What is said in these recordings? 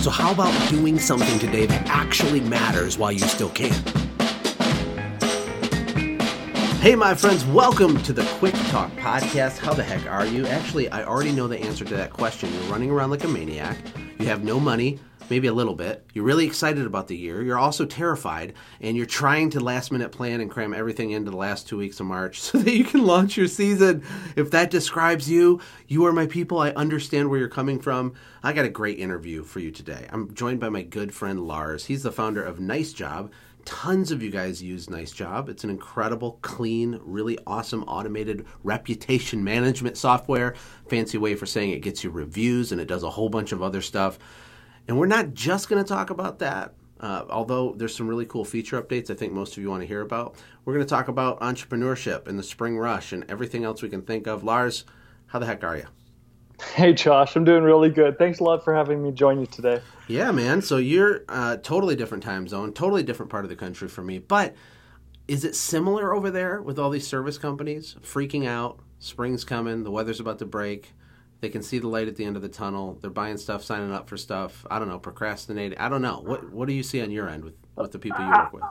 So, how about doing something today that actually matters while you still can? Hey, my friends, welcome to the Quick Talk Podcast. How the heck are you? Actually, I already know the answer to that question. You're running around like a maniac, you have no money, maybe a little bit. You're really excited about the year. You're also terrified, and you're trying to last minute plan and cram everything into the last two weeks of March so that you can launch your season. If that describes you, you are my people. I understand where you're coming from. I got a great interview for you today. I'm joined by my good friend Lars. He's the founder of Nice Job. Tons of you guys use Nice Job. It's an incredible, clean, really awesome automated reputation management software. Fancy way for saying it gets you reviews and it does a whole bunch of other stuff. And we're not just going to talk about that, uh, although there's some really cool feature updates I think most of you want to hear about. We're going to talk about entrepreneurship and the spring rush and everything else we can think of. Lars, how the heck are you? Hey Josh, I'm doing really good. Thanks a lot for having me join you today. Yeah, man. So you're uh, totally different time zone, totally different part of the country for me. But is it similar over there with all these service companies freaking out? Spring's coming, the weather's about to break. They can see the light at the end of the tunnel. They're buying stuff, signing up for stuff. I don't know, procrastinating. I don't know. What what do you see on your end with, with the people you work with?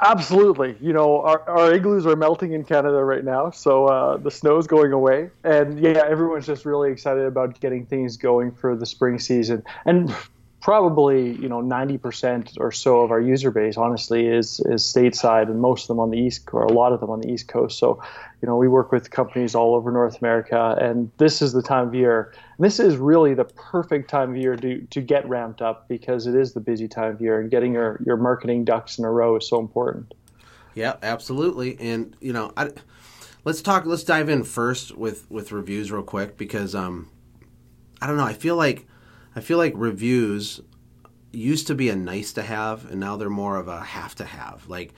Absolutely. You know, our, our igloos are melting in Canada right now, so uh, the snow's going away. And yeah, everyone's just really excited about getting things going for the spring season. And probably you know 90% or so of our user base honestly is is stateside and most of them on the east or a lot of them on the east coast. So you know we work with companies all over north america and this is the time of year this is really the perfect time of year to, to get ramped up because it is the busy time of year and getting your, your marketing ducks in a row is so important. Yeah absolutely and you know I, let's talk let's dive in first with with reviews real quick because um i don't know i feel like I feel like reviews used to be a nice to have, and now they're more of a have to have. Like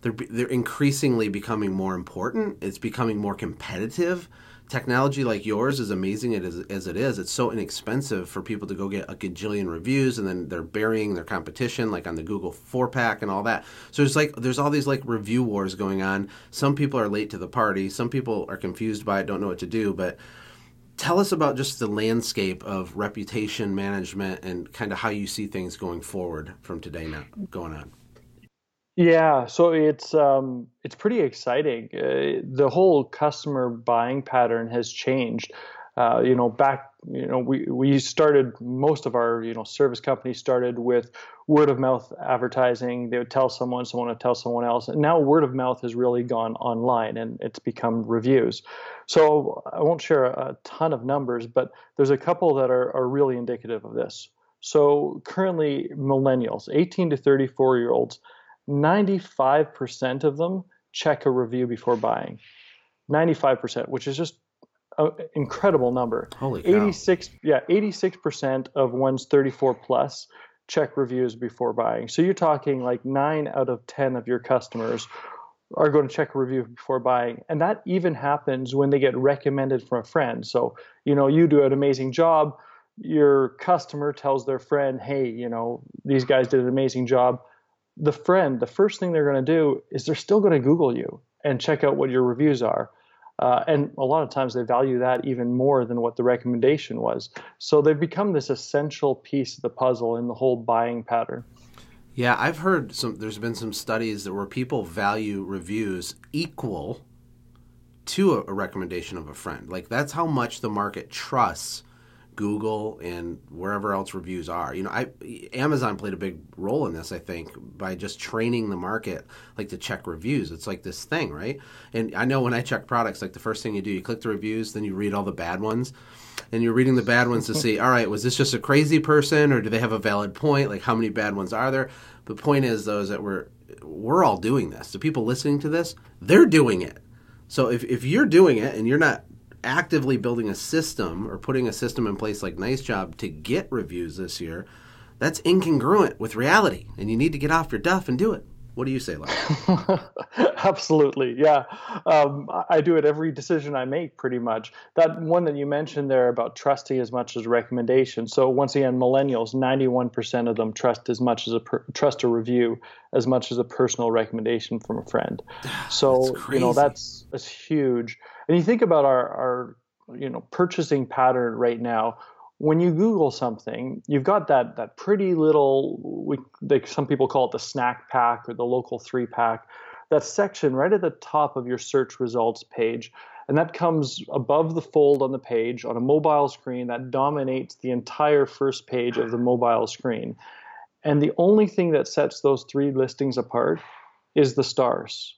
they're they're increasingly becoming more important. It's becoming more competitive. Technology like yours, is amazing as, as it is, it's so inexpensive for people to go get a gajillion reviews, and then they're burying their competition, like on the Google four pack and all that. So there's like there's all these like review wars going on. Some people are late to the party. Some people are confused by it, don't know what to do, but tell us about just the landscape of reputation management and kind of how you see things going forward from today now going on. Yeah so it's um, it's pretty exciting. Uh, the whole customer buying pattern has changed uh, you know back you know we we started most of our you know service companies started with word of mouth advertising they would tell someone someone would tell someone else and now word of mouth has really gone online and it's become reviews so I won't share a ton of numbers, but there's a couple that are, are really indicative of this. So currently, millennials, 18 to 34 year olds, 95% of them check a review before buying. 95%, which is just an incredible number. Holy cow. 86, yeah, 86% of ones 34 plus check reviews before buying. So you're talking like nine out of 10 of your customers are going to check a review before buying. And that even happens when they get recommended from a friend. So, you know, you do an amazing job, your customer tells their friend, hey, you know, these guys did an amazing job. The friend, the first thing they're going to do is they're still going to Google you and check out what your reviews are. Uh, and a lot of times they value that even more than what the recommendation was. So they've become this essential piece of the puzzle in the whole buying pattern. Yeah, I've heard some. There's been some studies that where people value reviews equal to a, a, recommendation of a friend. Like that's how much the market trusts Google and wherever else reviews are. You know, I Amazon played a big role in this. I think by just training the market like to check reviews. It's like this thing, right? And I know when I check products, like the first thing you do, you click the reviews, then you read all the bad ones and you're reading the bad ones to see, all right, was this just a crazy person or do they have a valid point? Like how many bad ones are there? The point is though is that we're we're all doing this. The people listening to this, they're doing it. So if, if you're doing it and you're not actively building a system or putting a system in place like Nice Job to get reviews this year, that's incongruent with reality, and you need to get off your duff and do it. What do you say, Larry? Absolutely, yeah. Um, I do it every decision I make, pretty much. That one that you mentioned there about trusting as much as a recommendation. So once again, millennials, ninety-one percent of them trust as much as a per, trust a review as much as a personal recommendation from a friend. So you know that's that's huge. And you think about our our you know purchasing pattern right now when you Google something, you've got that that pretty little, we, like some people call it the snack pack or the local three pack, that section right at the top of your search results page. And that comes above the fold on the page on a mobile screen that dominates the entire first page of the mobile screen. And the only thing that sets those three listings apart is the stars.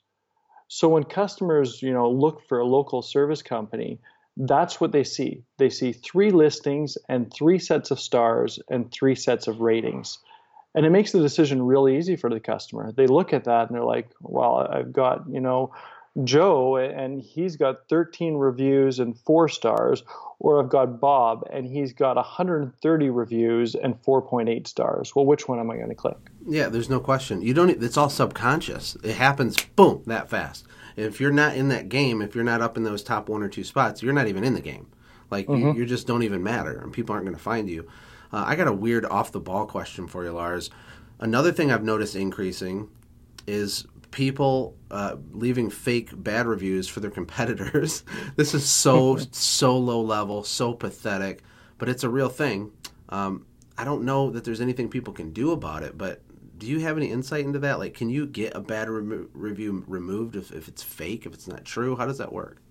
So when customers, you know, look for a local service company, that's what they see. They see three listings and three sets of stars and three sets of ratings. And it makes the decision really easy for the customer. They look at that and they're like, well, I've got, you know, Joe and he's got 13 reviews and four stars, or I've got Bob and he's got 130 reviews and 4.8 stars. Well, which one am I going to click? Yeah, there's no question. You don't. It's all subconscious. It happens, boom, that fast. If you're not in that game, if you're not up in those top one or two spots, you're not even in the game. Like mm-hmm. you, you, just don't even matter, and people aren't going to find you. Uh, I got a weird off the ball question for you, Lars. Another thing I've noticed increasing is people uh, leaving fake bad reviews for their competitors. this is so so low level, so pathetic, but it's a real thing. Um, I don't know that there's anything people can do about it, but do you have any insight into that? Like, can you get a bad re- review removed if, if it's fake, if it's not true? How does that work?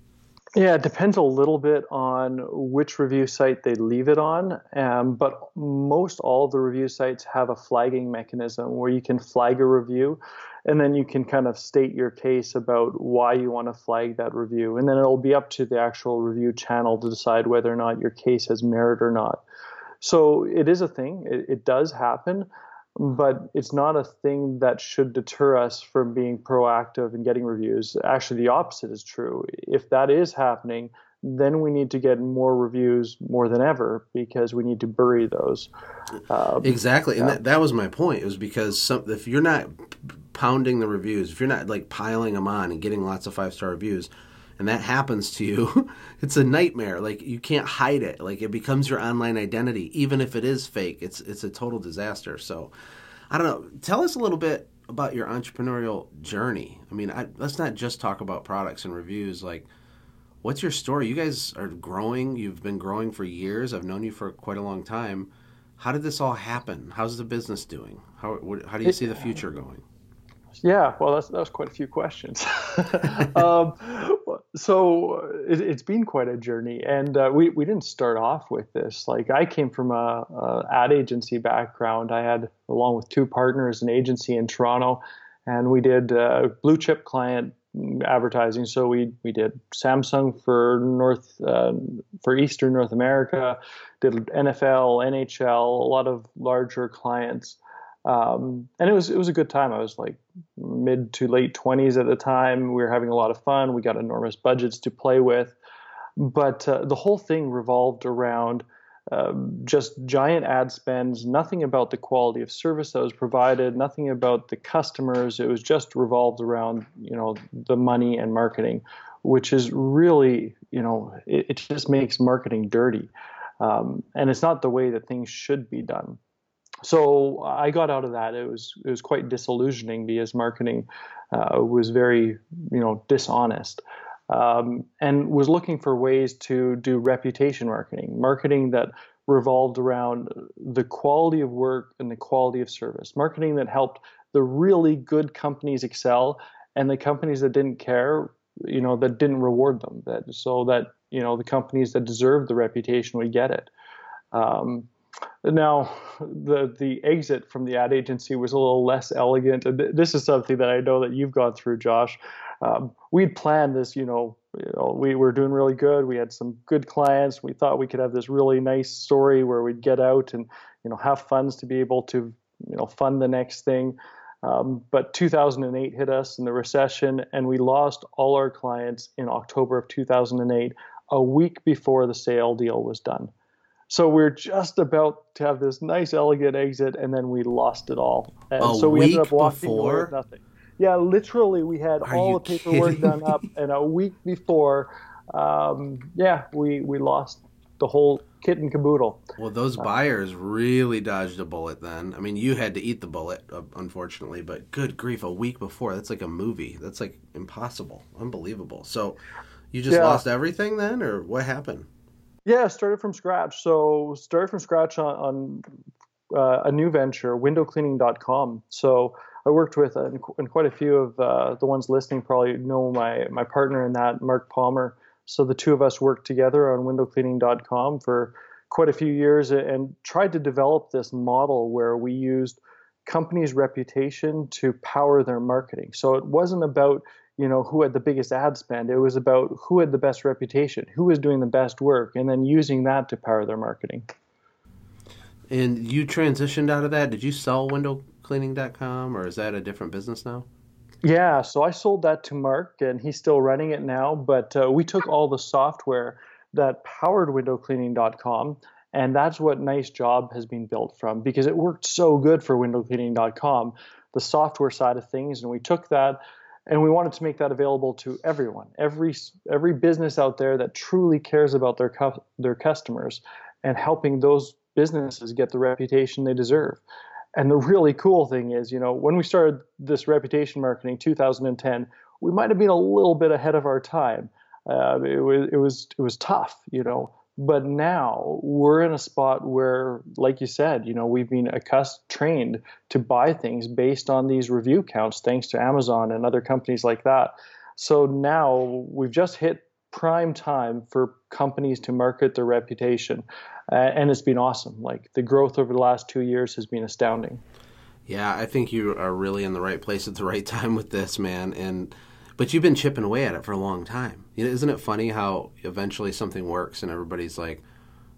Yeah, it depends a little bit on which review site they leave it on. Um, but most all the review sites have a flagging mechanism where you can flag a review and then you can kind of state your case about why you want to flag that review. And then it'll be up to the actual review channel to decide whether or not your case has merit or not. So it is a thing, it, it does happen but it's not a thing that should deter us from being proactive and getting reviews. Actually, the opposite is true. If that is happening, then we need to get more reviews more than ever because we need to bury those. Um, exactly, and that, that was my point. It was because some, if you're not pounding the reviews, if you're not like piling them on and getting lots of five star reviews, and that happens to you, it's a nightmare. Like you can't hide it. Like it becomes your online identity, even if it is fake. It's it's a total disaster. So, I don't know. Tell us a little bit about your entrepreneurial journey. I mean, I, let's not just talk about products and reviews. Like, what's your story? You guys are growing. You've been growing for years. I've known you for quite a long time. How did this all happen? How's the business doing? How how do you see the future going? Yeah, well, that's that was quite a few questions. um, so it, has been quite a journey, and uh, we we didn't start off with this. Like I came from a, a, ad agency background. I had, along with two partners, an agency in Toronto, and we did uh, blue chip client advertising. So we we did Samsung for North uh, for Eastern North America, did NFL, NHL, a lot of larger clients. Um, and it was it was a good time. I was like mid to late twenties at the time. We were having a lot of fun. We got enormous budgets to play with, but uh, the whole thing revolved around uh, just giant ad spends. Nothing about the quality of service that was provided. Nothing about the customers. It was just revolved around you know the money and marketing, which is really you know it, it just makes marketing dirty, um, and it's not the way that things should be done so I got out of that. It was it was quite disillusioning because marketing uh, was very you know dishonest, um, and was looking for ways to do reputation marketing, marketing that revolved around the quality of work and the quality of service, marketing that helped the really good companies excel and the companies that didn't care, you know, that didn't reward them, that so that you know the companies that deserved the reputation would get it. Um, now, the the exit from the ad agency was a little less elegant, this is something that I know that you've gone through, Josh. Um, we'd planned this, you know, you know, we were doing really good. We had some good clients. We thought we could have this really nice story where we'd get out and you know have funds to be able to you know fund the next thing. Um, but 2008 hit us in the recession, and we lost all our clients in October of 2008, a week before the sale deal was done. So we are just about to have this nice, elegant exit, and then we lost it all. And a so we week ended up walking away before? with nothing. Yeah, literally, we had Are all the paperwork kidding done up, and a week before, um, yeah, we we lost the whole kit and caboodle. Well, those buyers really dodged a bullet then. I mean, you had to eat the bullet, uh, unfortunately, but good grief, a week before, that's like a movie. That's like impossible, unbelievable. So you just Yeah. lost everything then, or what happened? Yeah, started from scratch. So started from scratch on, on uh, a new venture, windowcleaning.com. So I worked with, uh, and quite a few of uh, the ones listening probably know my, my partner in that, Mark Palmer. So the two of us worked together on windowcleaning.com for quite a few years and tried to develop this model where we used companies' reputation to power their marketing. So it wasn't about you know who had the biggest ad spend. It was about who had the best reputation, who was doing the best work, and then using that to power their marketing. And you transitioned out of that. Did you sell windowcleaning.com, or is that a different business now? Yeah, so I sold that to Mark, and he's still running it now. But uh, we took all the software that powered windowcleaning.com, and that's what Nice Job has been built from because it worked so good for windowcleaning.com, the software side of things, and we took that and we wanted to make that available to everyone, every every business out there that truly cares about their cu- their customers and helping those businesses get the reputation they deserve. And the really cool thing is, you know, when we started this reputation marketing 2010, we might have been a little bit ahead of our time. Uh, it was it was it was tough, you know. But now we're in a spot where, like you said, you know, we've been accustomed, trained to buy things based on these review counts, thanks to Amazon and other companies like that. So now we've just hit prime time for companies to market their reputation, uh, and it's been awesome. Like the growth over the last two years has been astounding. Yeah, I think you are really in the right place at the right time with this, man. And but you've been chipping away at it for a long time. You know, isn't it funny how eventually something works and everybody's like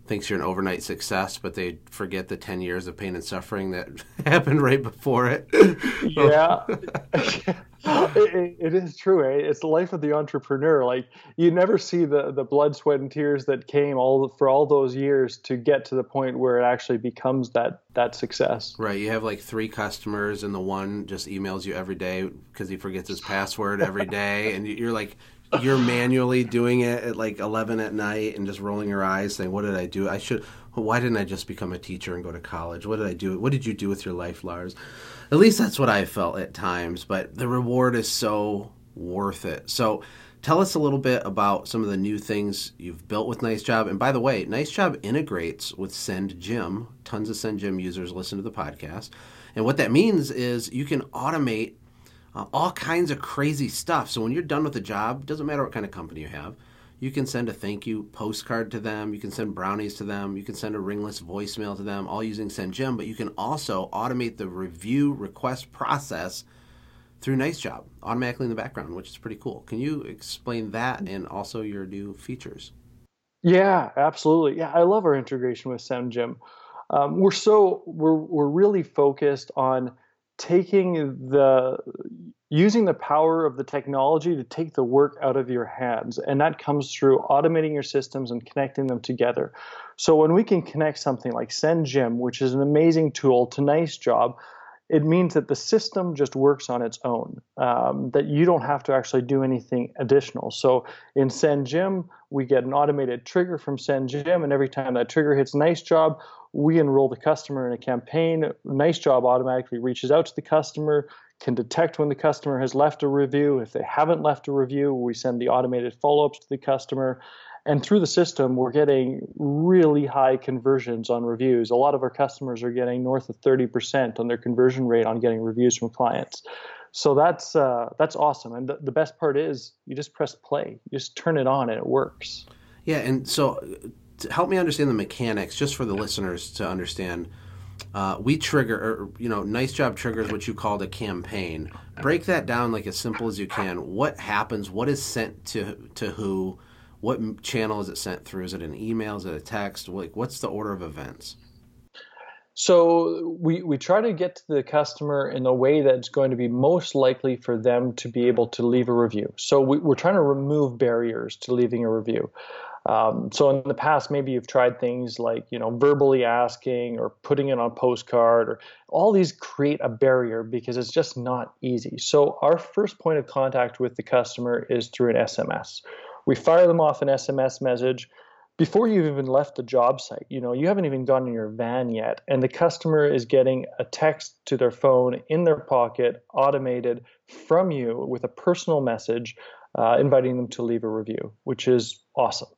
thinks you're an overnight success, but they forget the ten years of pain and suffering that happened right before it. yeah, it, it- it is true. Eh? It's the life of the entrepreneur. Like you never see the the blood, sweat, and tears that came all for all those years to get to the point where it actually becomes that that success. Right, you have like three customers, and the one just emails you every day because he forgets his password every day, and you're like, you're manually doing it at like 11 at night and just rolling your eyes, saying, "What did I do? I should. Why didn't I just become a teacher and go to college? What did I do? What did you do with your life, Lars?" At least that's what I felt at times, but the reward is so worth it. So. Tell us a little bit about some of the new things you've built with Nice Job. And by the way, Nice Job integrates with SendJim. Tons of SendJim users listen to the podcast. And what that means is you can automate uh, all kinds of crazy stuff. So when you're done with a job, doesn't matter what kind of company you have, you can send a thank you postcard to them. You can send brownies to them. You can send a ringless voicemail to them, all using SendJim. But you can also automate the review request process through Nice Job automatically in the background, which is pretty cool. Can you explain that and also your new features? Yeah, absolutely. Yeah, I love our integration with SendJim. Um, we're so we're we're really focused on taking the using the power of the technology to take the work out of your hands. And that comes through automating your systems and connecting them together. So when we can connect something like SendJim which is an amazing tool to nice job it means that the system just works on its own um, that you don't have to actually do anything additional. So in SendJim we get an automated trigger from SendJim and every time that trigger hits nice job we enroll the customer in a campaign. Nice Job automatically reaches out to the customer, can detect when the customer has left a review. If they haven't left a review, we send the automated follow ups to the customer. And through the system, we're getting really high conversions on reviews. A lot of our customers are getting north of 30% on their conversion rate on getting reviews from clients. So that's uh, that's awesome. And the, the best part is you just press play, you just turn it on, and it works. Yeah, and so help me understand the mechanics, just for the listeners to understand. Uh, we trigger, or, you know, nice job triggers what you called a campaign. Break that down like as simple as you can. What happens? What is sent to to who? What channel is it sent through? Is it an email? Is it a text? Like, what's the order of events? So we, we try to get to the customer in a way that's going to be most likely for them to be able to leave a review. So we, we're trying to remove barriers to leaving a review. Um, so in the past, maybe you've tried things like you know verbally asking or putting it on a postcard, or all these create a barrier because it's just not easy. So our first point of contact with the customer is through an SMS. We fire them off an SMS message before you've even left the job site. You know, you haven't even gone in your van yet, and the customer is getting a text to their phone in their pocket, automated from you with a personal message, uh, inviting them to leave a review, which is awesome.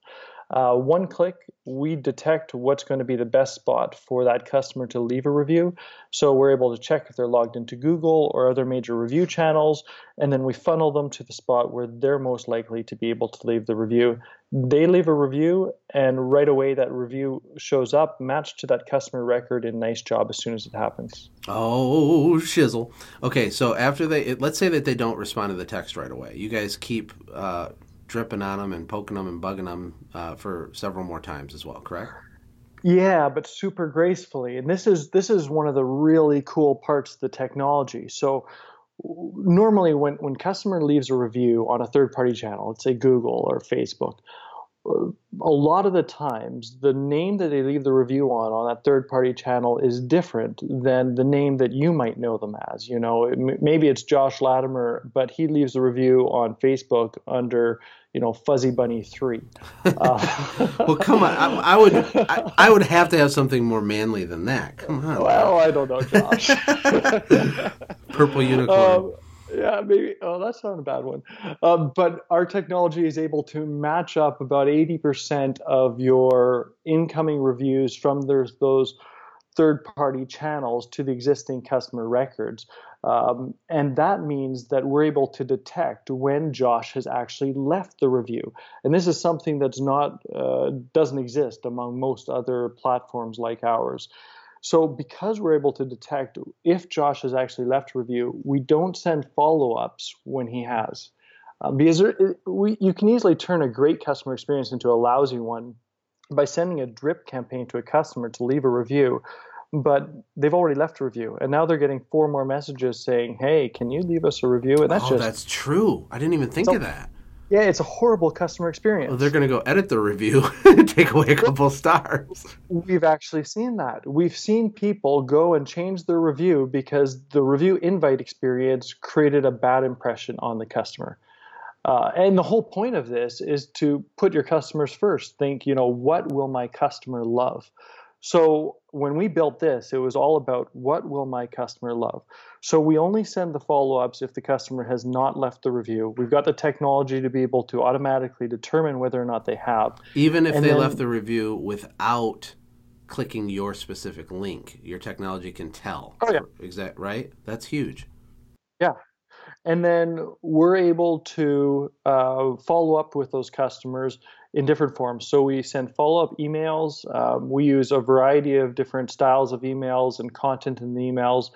Uh, one click, we detect what's going to be the best spot for that customer to leave a review. So we're able to check if they're logged into Google or other major review channels, and then we funnel them to the spot where they're most likely to be able to leave the review. They leave a review, and right away that review shows up matched to that customer record in Nice Job as soon as it happens. Oh, shizzle. Okay, so after they, let's say that they don't respond to the text right away. You guys keep uh, dripping on them and poking them and bugging them uh, for several more times as well, correct? Yeah, but super gracefully. And this is this is one of the really cool parts of the technology. So normally when when customer leaves a review on a third party channel, let's say Google or Facebook, a lot of the times the name that they leave the review on on that third party channel is different than the name that you might know them as you know maybe it's josh latimer but he leaves a review on facebook under you know fuzzy bunny 3 uh, well come on I, I would I, I, would have to have something more manly than that come on well i don't know josh purple unicorn um, yeah, maybe. Oh, that's not a bad one. Um, but our technology is able to match up about 80% of your incoming reviews from those, those third party channels to the existing customer records. Um, and that means that we're able to detect when Josh has actually left the review. And this is something that's not, uh, doesn't exist among most other platforms like ours. So because we're able to detect if Josh has actually left a review, we don't send follow-ups when he has. Um, because there, we, you can easily turn a great customer experience into a lousy one by sending a drip campaign to a customer to leave a review, but they've already left a review, and now they're getting four more messages saying, "Hey, can you leave us a review?" And that's oh, just that's true. I didn't even think so, of that. Yeah, it's a horrible customer experience. Well, they're going to go edit the review, take away a couple stars. We've actually seen that. We've seen people go and change their review because the review invite experience created a bad impression on the customer. Uh, and the whole point of this is to put your customers first. Think, you know, what will my customer love? So when we built this, it was all about what will my customer love. So we only send the follow-ups if the customer has not left the review. We've got the technology to be able to automatically determine whether or not they have. Even if and they then, left the review without clicking your specific link, your technology can tell. Oh yeah. Exact right? That's huge. Yeah. And then we're able to uh, follow up with those customers in different forms. So we send follow up emails. Um, we use a variety of different styles of emails and content in the emails.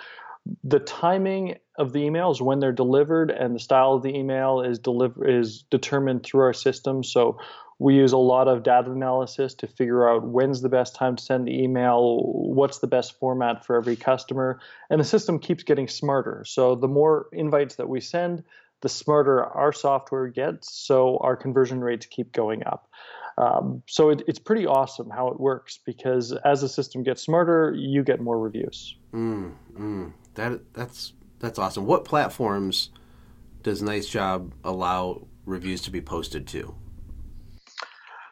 The timing of the emails when they're delivered and the style of the email is deliver is determined through our system. So we use a lot of data analysis to figure out when's the best time to send the email, what's the best format for every customer, and the system keeps getting smarter. So the more invites that we send, the smarter our software gets, so our conversion rates keep going up. Um, so it, it's pretty awesome how it works because as the system gets smarter, you get more reviews. Mm, mm. That that's that's awesome. What platforms does Nice Job allow reviews to be posted to?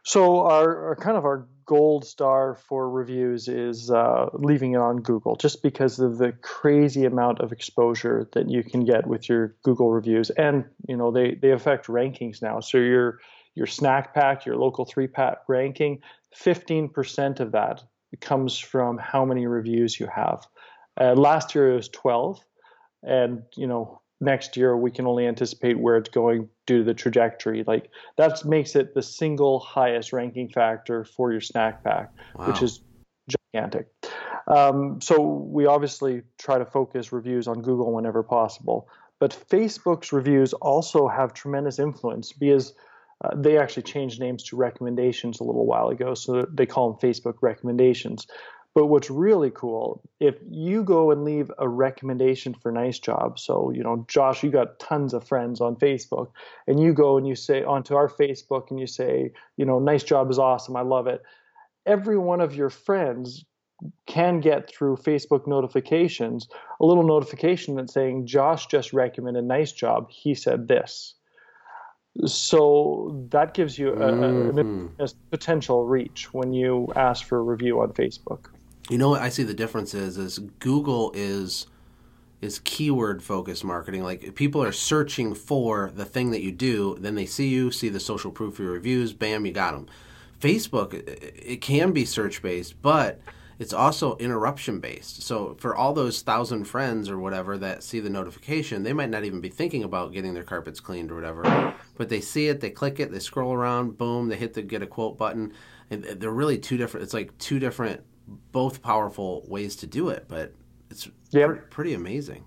So our, our kind of our gold star for reviews is uh, leaving it on Google, just because of the crazy amount of exposure that you can get with your Google reviews, and you know they they affect rankings now. So your your snack pack, your local three pack ranking, 15% of that comes from how many reviews you have. Uh, last year it was 12, and you know next year we can only anticipate where it's going due to the trajectory. Like that makes it the single highest ranking factor for your snack pack, wow. which is gigantic. Um, so we obviously try to focus reviews on Google whenever possible, but Facebook's reviews also have tremendous influence because uh, they actually changed names to recommendations a little while ago, so they call them Facebook recommendations. But what's really cool, if you go and leave a recommendation for Nice Job, so you know, Josh, you got tons of friends on Facebook, and you go and you say onto our Facebook and you say, you know, Nice Job is awesome, I love it. Every one of your friends can get through Facebook notifications a little notification that's saying Josh just recommended Nice Job. He said this. So that gives you a, mm-hmm. a, a potential reach when you ask for a review on Facebook. You know what I see the difference is is Google is is keyword focused marketing. Like people are searching for the thing that you do, then they see you, see the social proof of your reviews, bam, you got them. Facebook, it can be search based, but it's also interruption based. So for all those thousand friends or whatever that see the notification, they might not even be thinking about getting their carpets cleaned or whatever, but they see it, they click it, they scroll around, boom, they hit the get a quote button, and they're really two different. It's like two different, both powerful ways to do it, but it's yep. pr- pretty amazing.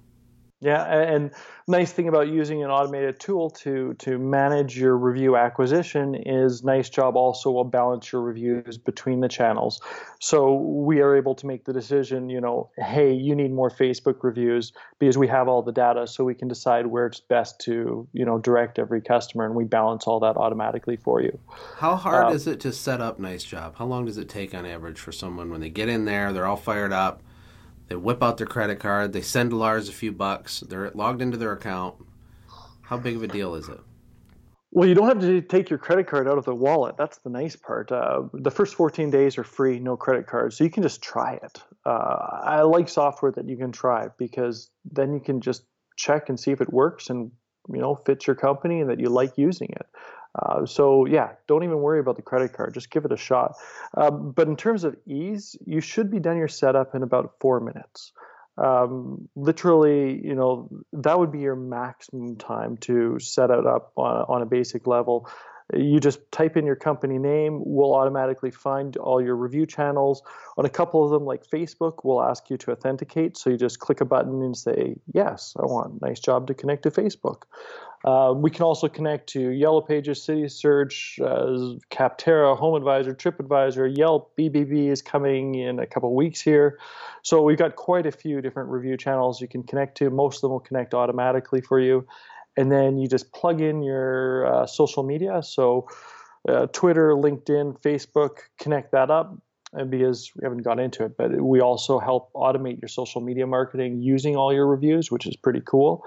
Yeah, and nice thing about using an automated tool to to manage your review acquisition is Nice Job also will balance your reviews between the channels. So we are able to make the decision, you know, hey, you need more Facebook reviews because we have all the data so we can decide where it's best to, you know, direct every customer and we balance all that automatically for you. How hard uh, is it to set up Nice Job? How long does it take on average for someone when they get in there, they're all fired up? They whip out their credit card. They send Lars a few bucks. They're logged into their account. How big of a deal is it? Well, you don't have to take your credit card out of the wallet. That's the nice part. Uh, the first 14 days are free, no credit card, so you can just try it. Uh, I like software that you can try because then you can just check and see if it works and you know fits your company and that you like using it. Uh, so yeah, don't even worry about the credit card. Just give it a shot. Uh, but in terms of ease, you should be done your setup in about four minutes. Um, literally, you know, that would be your maximum time to set it up on, on a basic level. You just type in your company name, we'll automatically find all your review channels. On a couple of them, like Facebook, we'll ask you to authenticate. So you just click a button and say, Yes, I want nice job to connect to Facebook. Uh, we can also connect to Yellow Pages, City Search, uh, Capterra, Home Advisor, TripAdvisor, Yelp, BBB is coming in a couple weeks here. So we've got quite a few different review channels you can connect to. Most of them will connect automatically for you. And then you just plug in your uh, social media. So uh, Twitter, LinkedIn, Facebook, connect that up because we haven't gone into it, but we also help automate your social media marketing using all your reviews, which is pretty cool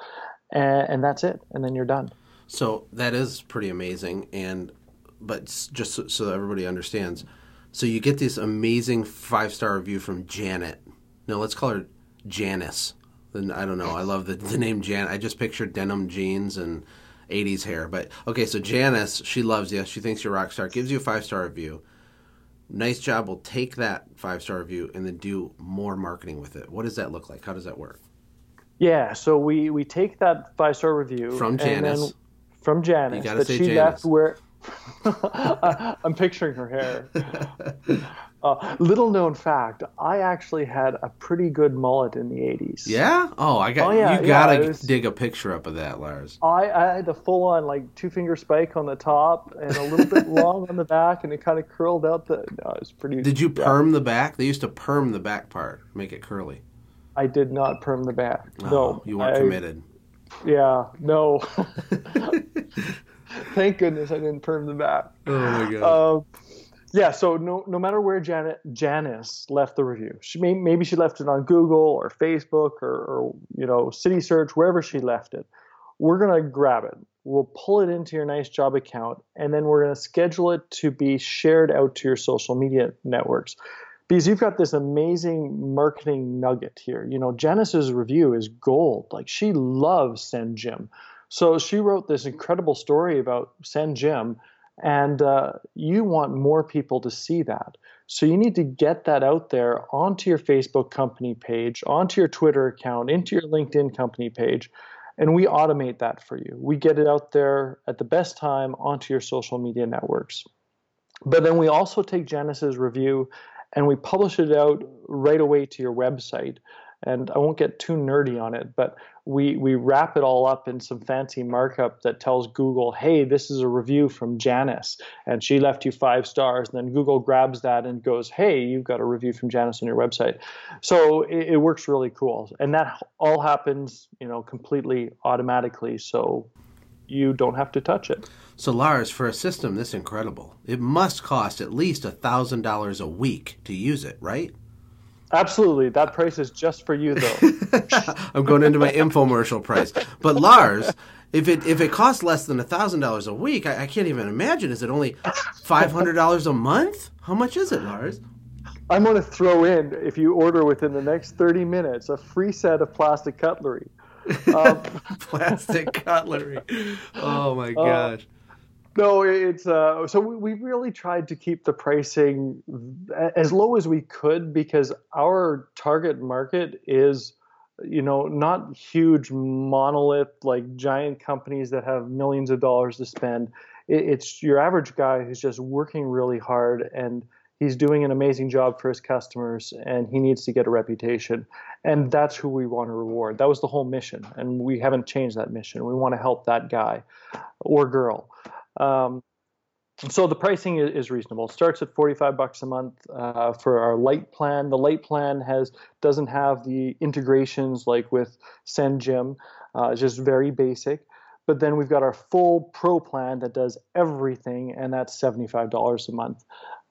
and, and that's it. And then you're done. So that is pretty amazing. And but just so, so everybody understands, so you get this amazing five star review from Janet. No, let's call her Janice. Then I don't know. I love the, the name Jan. I just pictured denim jeans and 80s hair. But okay, so Janice, she loves you. She thinks you're rock star. Gives you a five star review. Nice job. We'll take that five star review and then do more marketing with it. What does that look like? How does that work? Yeah, so we we take that five star review from Janice. from Janice that she Janice. left where I'm picturing her hair. Uh, little known fact: I actually had a pretty good mullet in the '80s. Yeah. Oh, I got. Oh, yeah, you gotta yeah, was, dig a picture up of that, Lars. I, I had the full on like two finger spike on the top and a little bit long on the back, and it kind of curled out. The no, it was pretty. Did you perm yeah. the back? They used to perm the back part, make it curly. I did not perm the back. Oh, no, you weren't I, committed. Yeah, no. Thank goodness I didn't perm the back. Oh my god. Uh, yeah, so no, no matter where Janet Janice left the review, she may, maybe she left it on Google or Facebook or, or you know City Search, wherever she left it. We're gonna grab it. We'll pull it into your nice job account, and then we're gonna schedule it to be shared out to your social media networks because you've got this amazing marketing nugget here. You know, Janice's review is gold. Like she loves SendJim. So she wrote this incredible story about SendJim, and uh, you want more people to see that. So you need to get that out there onto your Facebook company page, onto your Twitter account, into your LinkedIn company page, and we automate that for you. We get it out there at the best time onto your social media networks. But then we also take Janice's review and we publish it out right away to your website. and I won't get too nerdy on it, but we we wrap it all up in some fancy markup that tells Google, "Hey, this is a review from Janice, and she left you five stars." And then Google grabs that and goes, "Hey, you've got a review from Janice on your website." So it, it works really cool, and that all happens, you know, completely automatically. So you don't have to touch it. So Lars, for a system this incredible, it must cost at least a thousand dollars a week to use it, right? Absolutely. That price is just for you, though. I'm going into my infomercial price. But Lars, if it if it costs less than thousand dollars a week, I, I, can't even imagine. Is it only five hundred dollars a month? How much is it, Lars? I'm going to throw in, if you order within the next 30 minutes, a free set of plastic cutlery. Um, plastic cutlery. Oh my uh, gosh. Uh, no, it's uh, so we, really tried to keep the pricing as low as we could because our target market is, you know, not huge monolith like giant companies that have millions of dollars to spend. It, it's your average guy who's just working really hard and he's doing an amazing job for his customers and he needs to get a reputation. And that's who we want to reward. That was the whole mission and we haven't changed that mission. We want to help that guy or girl um, so the pricing is, reasonable. It starts at 45 bucks a month uh, for our light plan. The light plan has doesn't have the integrations like with SendJim. Uh, it's just very basic. But then we've got our full pro plan that does everything, and that's $75 a month.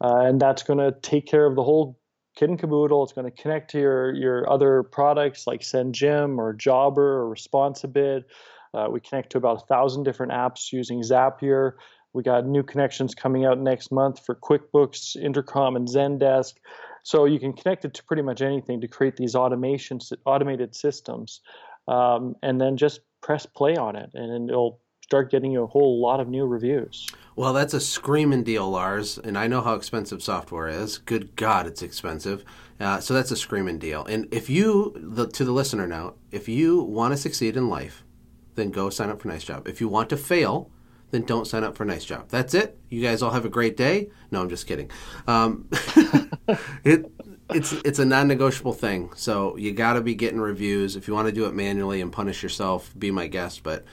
Uh, and that's going to take care of the whole kit and caboodle. It's going to connect to your, your other products like SendJim or Jobber or Responsibid. Uh, we connect to about a thousand different apps using Zapier. We got new connections coming out next month for QuickBooks, Intercom, and Zendesk. So you can connect it to pretty much anything to create these automations, automated systems, um, and then just press play on it, and it'll start getting you a whole lot of new reviews. Well, that's a screaming deal, Lars, and I know how expensive software is. Good God, it's expensive. Uh, so that's a screaming deal. And if you, the, to the listener now, if you want to succeed in life, then go sign up for Nice Job. If you want to fail, then don't sign up for Nice Job. That's it. You guys all have a great day. No, I'm just kidding. Um, it it's it's a non-negotiable thing. So you got to be getting reviews. If you want to do it manually and punish yourself, be my guest. But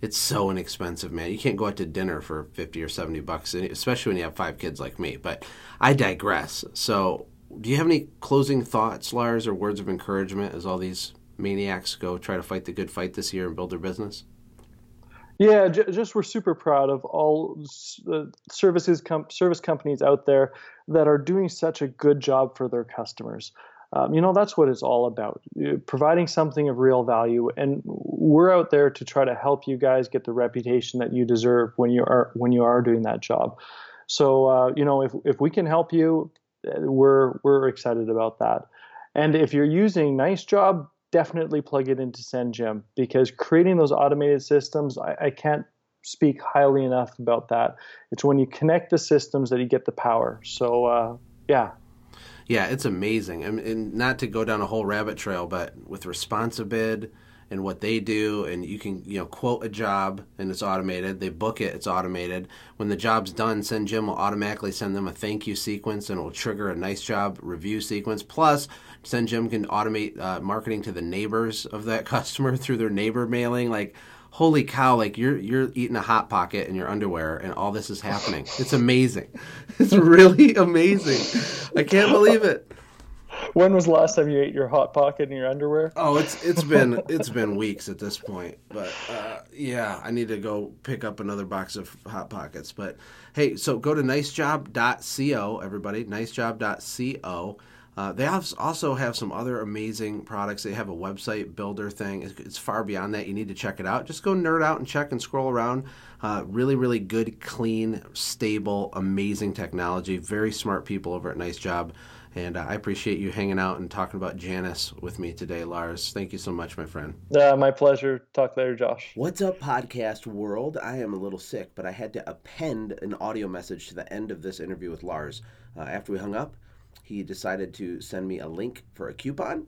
it's so inexpensive, man. You can't go out to dinner for fifty or seventy bucks, especially when you have five kids like me. But I digress. So, do you have any closing thoughts, Lars, or words of encouragement as all these maniacs go try to fight the good fight this year and build their business? Yeah, j- just we're super proud of all uh, services com- service companies out there that are doing such a good job for their customers. Um, you know, that's what it's all about, providing something of real value. And we're out there to try to help you guys get the reputation that you deserve when you are when you are doing that job. So, uh, you know, if if we can help you, uh, we're we're excited about that. And if you're using Nice Job, definitely plug it into SendJim because creating those automated systems, I, I can't speak highly enough about that. It's when you connect the systems that you get the power. So, uh, yeah. Yeah, it's amazing. and, and not to go down a whole rabbit trail, but with Responsibid, and what they do and you can you know quote a job and it's automated they book it it's automated when the job's done SendJim will automatically send them a thank you sequence and it will trigger a nice job review sequence plus SendJim can automate uh, marketing to the neighbors of that customer through their neighbor mailing like holy cow like you're you're eating a hot pocket in your underwear and all this is happening it's amazing it's really amazing i can't believe it when was the last time you ate your hot pocket in your underwear? Oh, it's it's been it's been weeks at this point. But uh, yeah, I need to go pick up another box of hot pockets. But hey, so go to nicejob.co, everybody. Nicejob.co. Uh, they have, also have some other amazing products. They have a website builder thing. It's, it's, far beyond that. You need to check it out. Just go nerd out and check and scroll around. Uh, really, really good, clean, stable, amazing technology. Very smart people over at Nice Job. And uh, I appreciate you hanging out and talking about Janice with me today, Lars. Thank you so much, my friend. Uh, my pleasure. Talk later, Josh. What's up, podcast world? I am a little sick, but I had to append an audio message to the end of this interview with Lars. Uh, after we hung up, he decided to send me a link for a coupon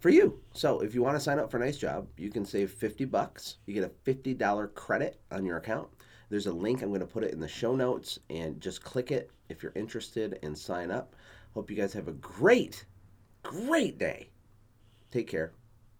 for you. So if you want to sign up for nice job, you can save 50 bucks. You get a $50 credit on your account. There's a link. I'm going to put it in the show notes and just click it if you're interested and sign up. Hope you guys have a great, great day. Take care.